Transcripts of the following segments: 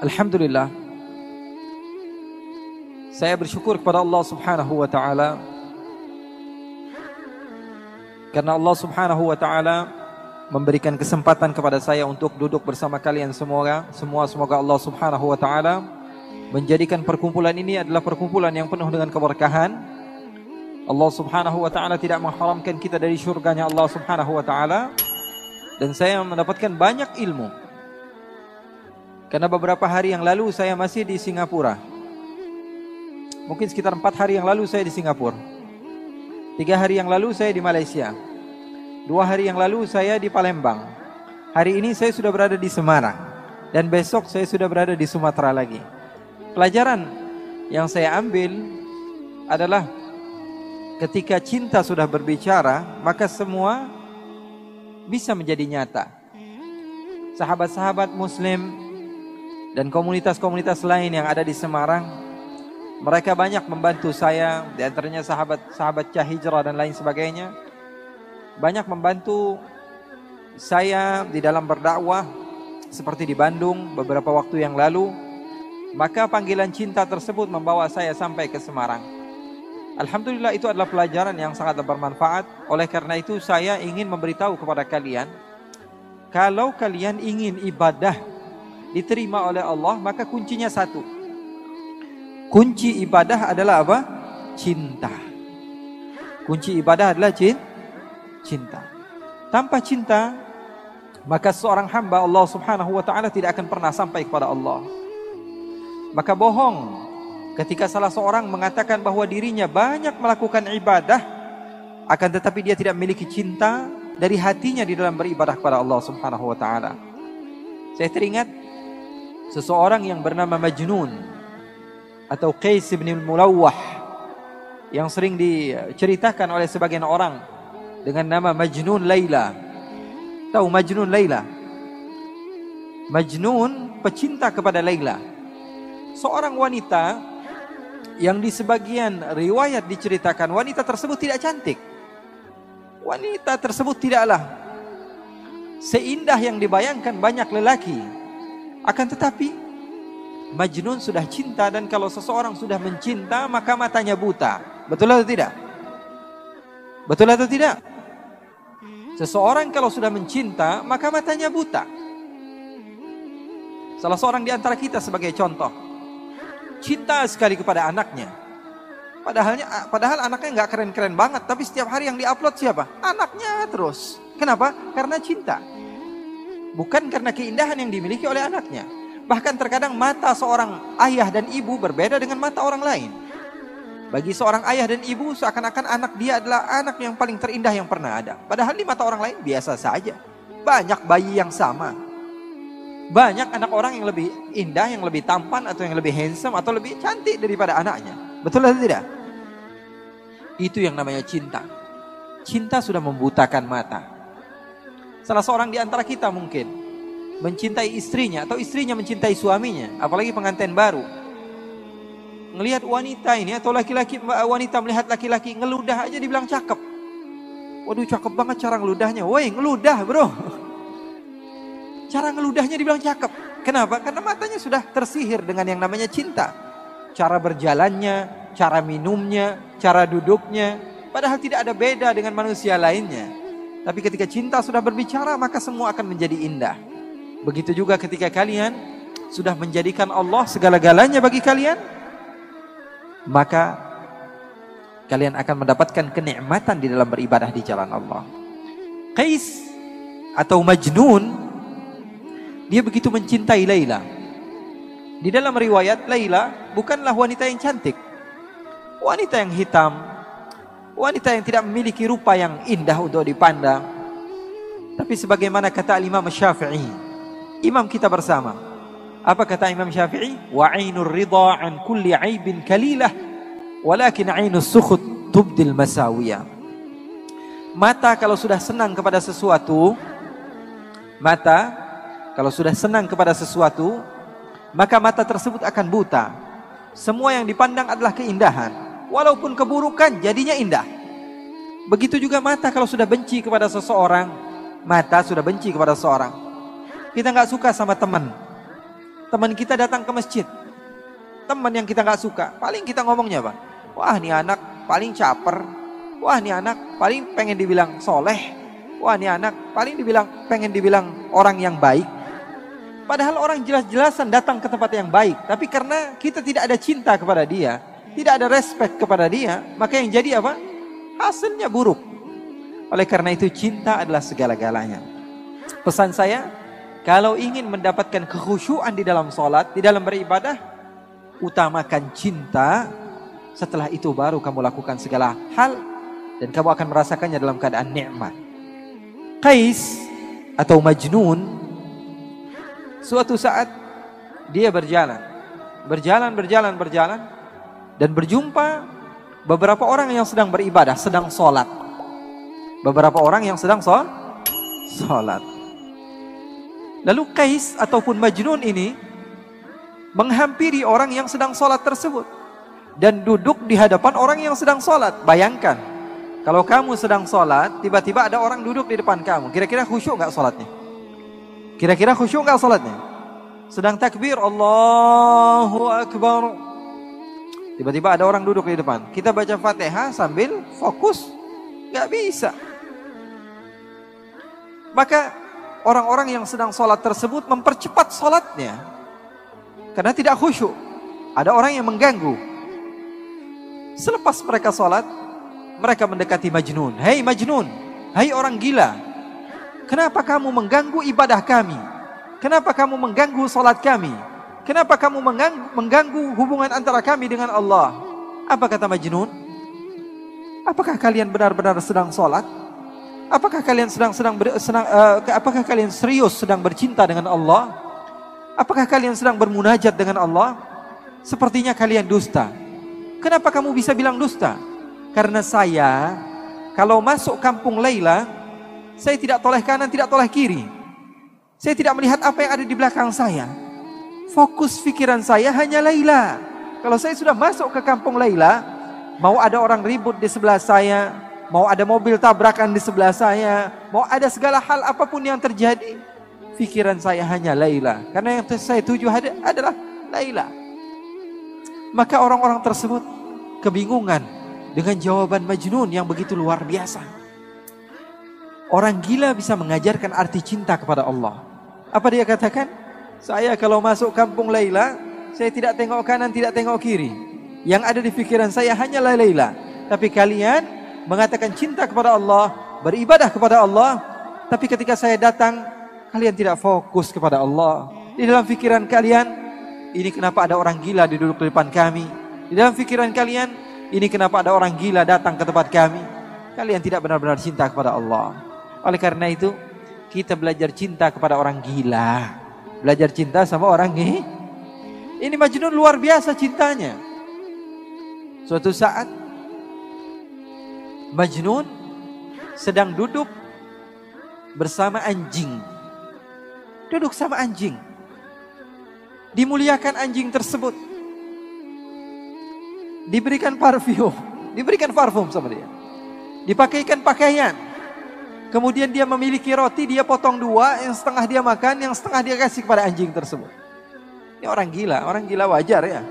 Alhamdulillah. Saya bersyukur kepada Allah Subhanahu wa taala karena Allah Subhanahu wa taala memberikan kesempatan kepada saya untuk duduk bersama kalian semua. Semua semoga Allah Subhanahu wa taala menjadikan perkumpulan ini adalah perkumpulan yang penuh dengan keberkahan. Allah Subhanahu wa taala tidak mengharamkan kita dari surganya Allah Subhanahu wa taala dan saya mendapatkan banyak ilmu. Karena beberapa hari yang lalu saya masih di Singapura. Mungkin sekitar empat hari yang lalu saya di Singapura. Tiga hari yang lalu saya di Malaysia. Dua hari yang lalu saya di Palembang. Hari ini saya sudah berada di Semarang. Dan besok saya sudah berada di Sumatera lagi. Pelajaran yang saya ambil adalah ketika cinta sudah berbicara, maka semua bisa menjadi nyata. Sahabat-sahabat muslim dan komunitas-komunitas lain yang ada di Semarang, mereka banyak membantu saya, di antaranya sahabat-sahabat Cahijrah dan lain sebagainya banyak membantu saya di dalam berdakwah seperti di Bandung beberapa waktu yang lalu. Maka panggilan cinta tersebut membawa saya sampai ke Semarang. Alhamdulillah itu adalah pelajaran yang sangat bermanfaat. Oleh karena itu saya ingin memberitahu kepada kalian. Kalau kalian ingin ibadah diterima oleh Allah maka kuncinya satu. Kunci ibadah adalah apa? Cinta. Kunci ibadah adalah cinta. Tanpa cinta, maka seorang hamba Allah Subhanahu wa taala tidak akan pernah sampai kepada Allah. Maka bohong ketika salah seorang mengatakan bahwa dirinya banyak melakukan ibadah akan tetapi dia tidak memiliki cinta dari hatinya di dalam beribadah kepada Allah Subhanahu wa taala. Saya teringat seseorang yang bernama Majnun atau Qais bin Mulawwah yang sering diceritakan oleh sebagian orang dengan nama Majnun Laila. Tahu Majnun Laila? Majnun pecinta kepada Laila. Seorang wanita yang di sebagian riwayat diceritakan wanita tersebut tidak cantik. Wanita tersebut tidaklah seindah yang dibayangkan banyak lelaki. Akan tetapi Majnun sudah cinta dan kalau seseorang sudah mencinta maka matanya buta. Betul atau tidak? Betul atau tidak? Seseorang kalau sudah mencinta, maka matanya buta. Salah seorang di antara kita sebagai contoh, cinta sekali kepada anaknya. Padahalnya, padahal anaknya nggak keren-keren banget, tapi setiap hari yang diupload siapa? Anaknya terus. Kenapa? Karena cinta. Bukan karena keindahan yang dimiliki oleh anaknya. Bahkan terkadang mata seorang ayah dan ibu berbeda dengan mata orang lain. Bagi seorang ayah dan ibu seakan-akan anak dia adalah anak yang paling terindah yang pernah ada. Padahal di mata orang lain biasa saja. Banyak bayi yang sama. Banyak anak orang yang lebih indah, yang lebih tampan atau yang lebih handsome atau lebih cantik daripada anaknya. Betul atau tidak? Itu yang namanya cinta. Cinta sudah membutakan mata. Salah seorang di antara kita mungkin mencintai istrinya atau istrinya mencintai suaminya, apalagi pengantin baru ngelihat wanita ini atau laki-laki wanita melihat laki-laki ngeludah aja dibilang cakep. Waduh cakep banget cara ngeludahnya. Woi ngeludah bro. Cara ngeludahnya dibilang cakep. Kenapa? Karena matanya sudah tersihir dengan yang namanya cinta. Cara berjalannya, cara minumnya, cara duduknya. Padahal tidak ada beda dengan manusia lainnya. Tapi ketika cinta sudah berbicara maka semua akan menjadi indah. Begitu juga ketika kalian sudah menjadikan Allah segala-galanya bagi kalian, maka kalian akan mendapatkan kenikmatan di dalam beribadah di jalan Allah. Qais atau Majnun dia begitu mencintai Laila. Di dalam riwayat Laila bukanlah wanita yang cantik. Wanita yang hitam, wanita yang tidak memiliki rupa yang indah untuk dipandang. Tapi sebagaimana kata Imam Syafi'i, imam kita bersama, apa kata Imam Syafi'i? Wa ainur ridha an kulli aibin kalilah walakin ainus sukhut tubdil masawiyah. Mata kalau sudah senang kepada sesuatu, mata kalau sudah senang kepada sesuatu, maka mata tersebut akan buta. Semua yang dipandang adalah keindahan. Walaupun keburukan jadinya indah. Begitu juga mata kalau sudah benci kepada seseorang, mata sudah benci kepada seseorang. Kita nggak suka sama teman, Teman kita datang ke masjid. Teman yang kita nggak suka. Paling kita ngomongnya apa? Wah ini anak paling caper. Wah ini anak paling pengen dibilang soleh. Wah ini anak paling dibilang pengen dibilang orang yang baik. Padahal orang jelas-jelasan datang ke tempat yang baik. Tapi karena kita tidak ada cinta kepada dia. Tidak ada respect kepada dia. Maka yang jadi apa? Hasilnya buruk. Oleh karena itu cinta adalah segala-galanya. Pesan saya, kalau ingin mendapatkan kekhusyuan di dalam sholat, di dalam beribadah, utamakan cinta. Setelah itu baru kamu lakukan segala hal dan kamu akan merasakannya dalam keadaan nikmat. Qais atau Majnun suatu saat dia berjalan, berjalan, berjalan, berjalan dan berjumpa beberapa orang yang sedang beribadah, sedang sholat. Beberapa orang yang sedang sholat. Lalu Kais ataupun Majnun ini menghampiri orang yang sedang sholat tersebut dan duduk di hadapan orang yang sedang sholat. Bayangkan, kalau kamu sedang sholat, tiba-tiba ada orang duduk di depan kamu. Kira-kira khusyuk nggak sholatnya? Kira-kira khusyuk nggak sholatnya? Sedang takbir, Allahu Akbar. Tiba-tiba ada orang duduk di depan. Kita baca fatihah sambil fokus. Nggak bisa. Maka orang-orang yang sedang sholat tersebut mempercepat sholatnya. Karena tidak khusyuk. Ada orang yang mengganggu. Selepas mereka sholat, mereka mendekati Majnun. Hei Majnun, hei orang gila. Kenapa kamu mengganggu ibadah kami? Kenapa kamu mengganggu sholat kami? Kenapa kamu mengganggu, mengganggu hubungan antara kami dengan Allah? Apa kata Majnun? Apakah kalian benar-benar sedang sholat? Apakah kalian sedang sedang ber, senang, uh, apakah kalian serius sedang bercinta dengan Allah? Apakah kalian sedang bermunajat dengan Allah? Sepertinya kalian dusta. Kenapa kamu bisa bilang dusta? Karena saya kalau masuk kampung Laila, saya tidak toleh kanan, tidak toleh kiri. Saya tidak melihat apa yang ada di belakang saya. Fokus pikiran saya hanya Laila. Kalau saya sudah masuk ke kampung Laila, mau ada orang ribut di sebelah saya, mau ada mobil tabrakan di sebelah saya, mau ada segala hal apa pun yang terjadi, pikiran saya hanya Laila. Karena yang saya tuju adalah Laila. Maka orang-orang tersebut kebingungan dengan jawaban Majnun yang begitu luar biasa. Orang gila bisa mengajarkan arti cinta kepada Allah. Apa dia katakan? Saya kalau masuk kampung Laila, saya tidak tengok kanan, tidak tengok kiri. Yang ada di pikiran saya hanyalah Laila. Tapi kalian mengatakan cinta kepada Allah, beribadah kepada Allah, tapi ketika saya datang, kalian tidak fokus kepada Allah. Di dalam pikiran kalian, ini kenapa ada orang gila di duduk di depan kami? Di dalam pikiran kalian, ini kenapa ada orang gila datang ke tempat kami? Kalian tidak benar-benar cinta kepada Allah. Oleh karena itu, kita belajar cinta kepada orang gila. Belajar cinta sama orang ini. Ini Majnun luar biasa cintanya. Suatu saat Majnun sedang duduk bersama anjing. Duduk sama anjing. Dimuliakan anjing tersebut. Diberikan parfum, diberikan parfum sama dia. Dipakaikan pakaian. Kemudian dia memiliki roti, dia potong dua, yang setengah dia makan, yang setengah dia kasih kepada anjing tersebut. Ini orang gila, orang gila wajar ya.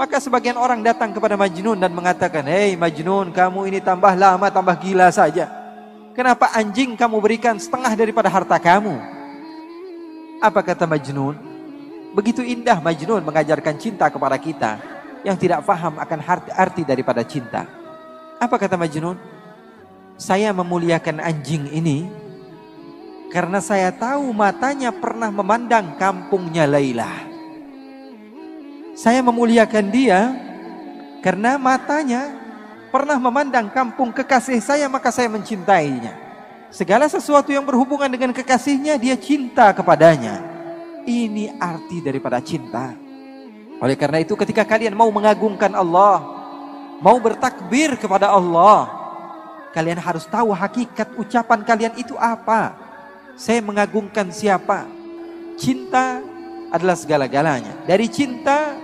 Maka sebagian orang datang kepada Majnun dan mengatakan, Hei Majnun, kamu ini tambah lama, tambah gila saja. Kenapa anjing kamu berikan setengah daripada harta kamu? Apa kata Majnun? Begitu indah Majnun mengajarkan cinta kepada kita yang tidak faham akan arti, daripada cinta. Apa kata Majnun? Saya memuliakan anjing ini karena saya tahu matanya pernah memandang kampungnya Laila. Saya memuliakan dia karena matanya pernah memandang kampung kekasih saya maka saya mencintainya. Segala sesuatu yang berhubungan dengan kekasihnya dia cinta kepadanya. Ini arti daripada cinta. Oleh karena itu ketika kalian mau mengagungkan Allah, mau bertakbir kepada Allah, kalian harus tahu hakikat ucapan kalian itu apa. Saya mengagungkan siapa? Cinta adalah segala-galanya. Dari cinta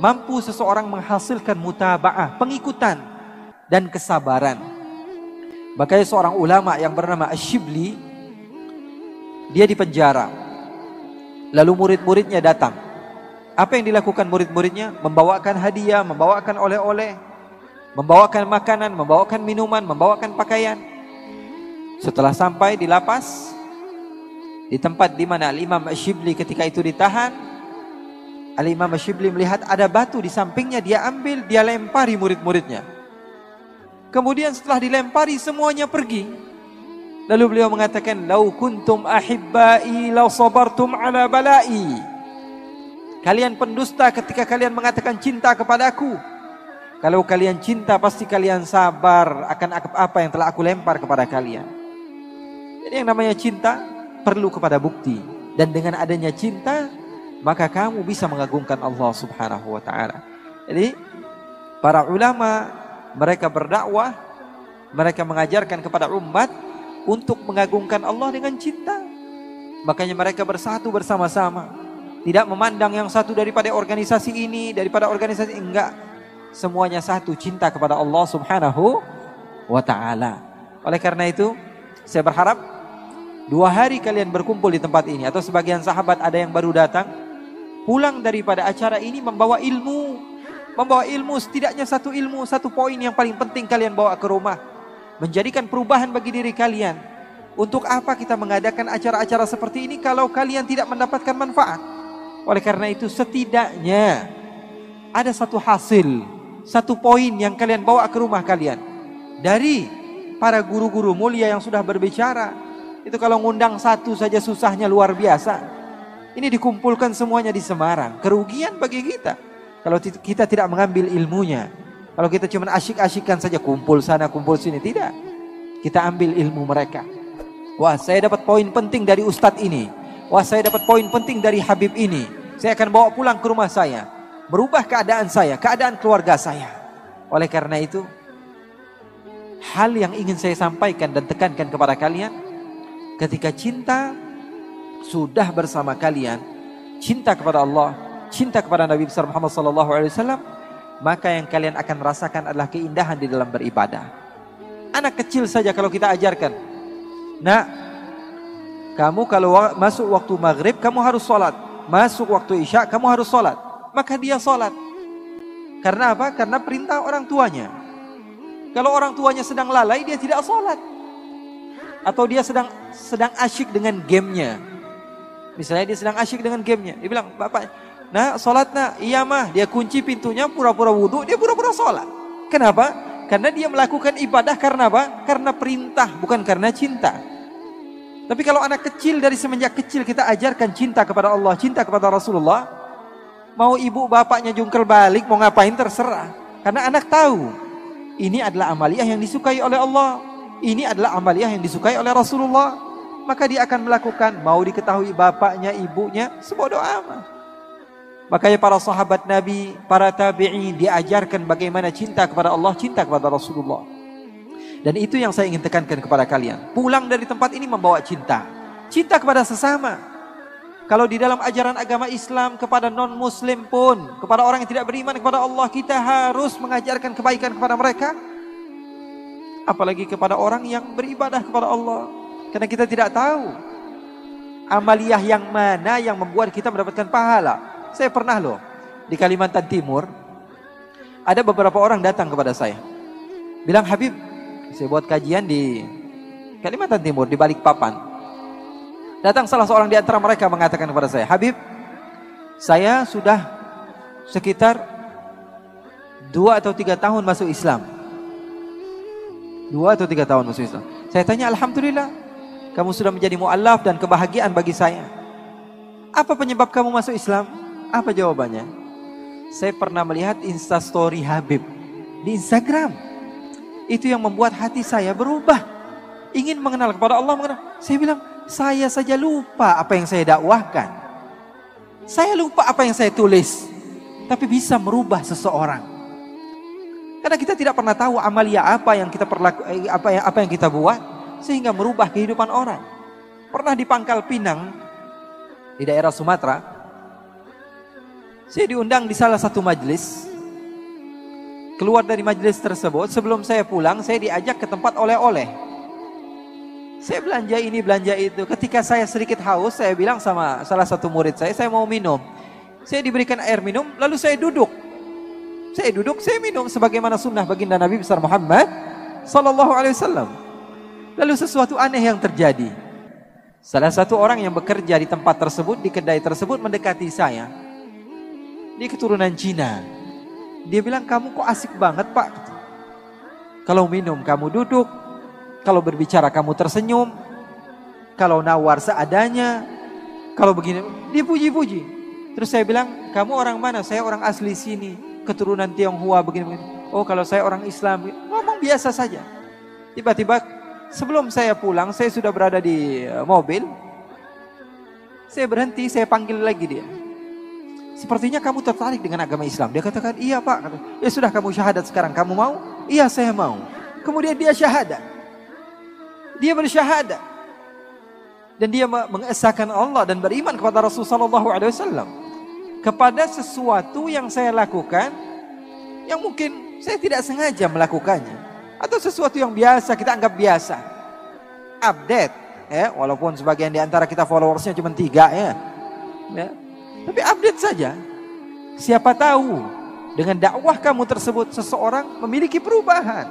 mampu seseorang menghasilkan mutaba'ah, pengikutan dan kesabaran. Makanya seorang ulama yang bernama Ashibli dia dipenjara. Lalu murid-muridnya datang. Apa yang dilakukan murid-muridnya? Membawakan hadiah, membawakan oleh-oleh, membawakan makanan, membawakan minuman, membawakan pakaian. Setelah sampai di lapas, di tempat di mana Al-Imam Shibli ketika itu ditahan, Al-Imam Shibli melihat ada batu di sampingnya, dia ambil, dia lempari murid-muridnya. Kemudian setelah dilempari semuanya pergi. Lalu beliau mengatakan, "Lau kuntum ahibbai law sabartum ala balai." Kalian pendusta ketika kalian mengatakan cinta kepadaku. Kalau kalian cinta pasti kalian sabar akan apa yang telah aku lempar kepada kalian. Jadi yang namanya cinta perlu kepada bukti dan dengan adanya cinta maka kamu bisa mengagungkan Allah Subhanahu wa taala. Jadi para ulama mereka berdakwah, mereka mengajarkan kepada umat untuk mengagungkan Allah dengan cinta. Makanya mereka bersatu bersama-sama. Tidak memandang yang satu daripada organisasi ini, daripada organisasi enggak. Semuanya satu cinta kepada Allah Subhanahu wa taala. Oleh karena itu, saya berharap dua hari kalian berkumpul di tempat ini atau sebagian sahabat ada yang baru datang pulang daripada acara ini membawa ilmu, membawa ilmu setidaknya satu ilmu, satu poin yang paling penting kalian bawa ke rumah menjadikan perubahan bagi diri kalian. Untuk apa kita mengadakan acara-acara seperti ini kalau kalian tidak mendapatkan manfaat? Oleh karena itu setidaknya ada satu hasil, satu poin yang kalian bawa ke rumah kalian dari para guru-guru mulia yang sudah berbicara. Itu kalau ngundang satu saja susahnya luar biasa. Ini dikumpulkan semuanya di Semarang. Kerugian bagi kita kalau kita tidak mengambil ilmunya. Kalau kita cuma asyik-asyikkan saja kumpul sana kumpul sini tidak. Kita ambil ilmu mereka. Wah, saya dapat poin penting dari ustadz ini. Wah, saya dapat poin penting dari Habib ini. Saya akan bawa pulang ke rumah saya. Merubah keadaan saya, keadaan keluarga saya. Oleh karena itu, hal yang ingin saya sampaikan dan tekankan kepada kalian, ketika cinta sudah bersama kalian, cinta kepada Allah, cinta kepada Nabi besar Muhammad sallallahu alaihi wasallam, maka yang kalian akan rasakan adalah keindahan di dalam beribadah. Anak kecil saja kalau kita ajarkan, nah, kamu kalau masuk waktu maghrib kamu harus sholat, masuk waktu isya kamu harus sholat, maka dia sholat. Karena apa? Karena perintah orang tuanya. Kalau orang tuanya sedang lalai dia tidak sholat, atau dia sedang sedang asyik dengan gamenya. Misalnya dia sedang asyik dengan gamenya, dia bilang bapak Nah, sholat nak, iya mah. Dia kunci pintunya, pura-pura wudhu, dia pura-pura sholat. Kenapa? Karena dia melakukan ibadah karena apa? Karena perintah, bukan karena cinta. Tapi kalau anak kecil dari semenjak kecil kita ajarkan cinta kepada Allah, cinta kepada Rasulullah, mau ibu bapaknya jungkel balik, mau ngapain terserah. Karena anak tahu, ini adalah amaliyah yang disukai oleh Allah. Ini adalah amaliyah yang disukai oleh Rasulullah. Maka dia akan melakukan, mau diketahui bapaknya, ibunya, sebodoh amat. Makanya para sahabat Nabi, para tabi'in diajarkan bagaimana cinta kepada Allah, cinta kepada Rasulullah. Dan itu yang saya ingin tekankan kepada kalian. Pulang dari tempat ini membawa cinta. Cinta kepada sesama. Kalau di dalam ajaran agama Islam kepada non-muslim pun, kepada orang yang tidak beriman kepada Allah, kita harus mengajarkan kebaikan kepada mereka. Apalagi kepada orang yang beribadah kepada Allah. Karena kita tidak tahu amaliyah yang mana yang membuat kita mendapatkan pahala. Saya pernah loh di Kalimantan Timur ada beberapa orang datang kepada saya. Bilang Habib, saya buat kajian di Kalimantan Timur di Balikpapan. Datang salah seorang di antara mereka mengatakan kepada saya, Habib, saya sudah sekitar dua atau tiga tahun masuk Islam. Dua atau tiga tahun masuk Islam. Saya tanya, Alhamdulillah, kamu sudah menjadi mu'alaf dan kebahagiaan bagi saya. Apa penyebab kamu masuk Islam? Apa jawabannya? Saya pernah melihat instastory Habib di Instagram. Itu yang membuat hati saya berubah. Ingin mengenal kepada Allah. Mengenal. Saya bilang, saya saja lupa apa yang saya dakwahkan. Saya lupa apa yang saya tulis. Tapi bisa merubah seseorang. Karena kita tidak pernah tahu amalia apa yang kita perlaku, eh, apa yang apa yang kita buat sehingga merubah kehidupan orang. Pernah di Pangkal Pinang di daerah Sumatera, saya diundang di salah satu majelis. Keluar dari majelis tersebut, sebelum saya pulang, saya diajak ke tempat oleh-oleh. Saya belanja ini, belanja itu. Ketika saya sedikit haus, saya bilang sama salah satu murid saya, saya mau minum. Saya diberikan air minum, lalu saya duduk. Saya duduk, saya minum sebagaimana sunnah baginda Nabi besar Muhammad sallallahu alaihi wasallam. Lalu sesuatu aneh yang terjadi. Salah satu orang yang bekerja di tempat tersebut, di kedai tersebut mendekati saya. Dia keturunan Cina. Dia bilang, kamu kok asik banget pak. Kalau minum kamu duduk, kalau berbicara kamu tersenyum, kalau nawar seadanya, kalau begini, dia puji-puji. Terus saya bilang, kamu orang mana? Saya orang asli sini, keturunan Tionghoa begini-begini. Oh kalau saya orang Islam, ngomong biasa saja. Tiba-tiba sebelum saya pulang, saya sudah berada di eh, mobil. Saya berhenti, saya panggil lagi dia. Sepertinya kamu tertarik dengan agama Islam. Dia katakan, iya pak. Ya sudah kamu syahadat sekarang, kamu mau? Iya saya mau. Kemudian dia syahadat. Dia bersyahadat. Dan dia mengesahkan Allah dan beriman kepada Rasulullah SAW. Kepada sesuatu yang saya lakukan, yang mungkin saya tidak sengaja melakukannya. Atau sesuatu yang biasa, kita anggap biasa. Update. ya Walaupun sebagian di antara kita followersnya cuma tiga ya. ya. Tapi update saja. Siapa tahu dengan dakwah kamu tersebut seseorang memiliki perubahan.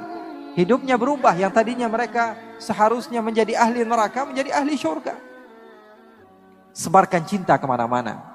Hidupnya berubah yang tadinya mereka seharusnya menjadi ahli neraka menjadi ahli surga. Sebarkan cinta ke mana-mana.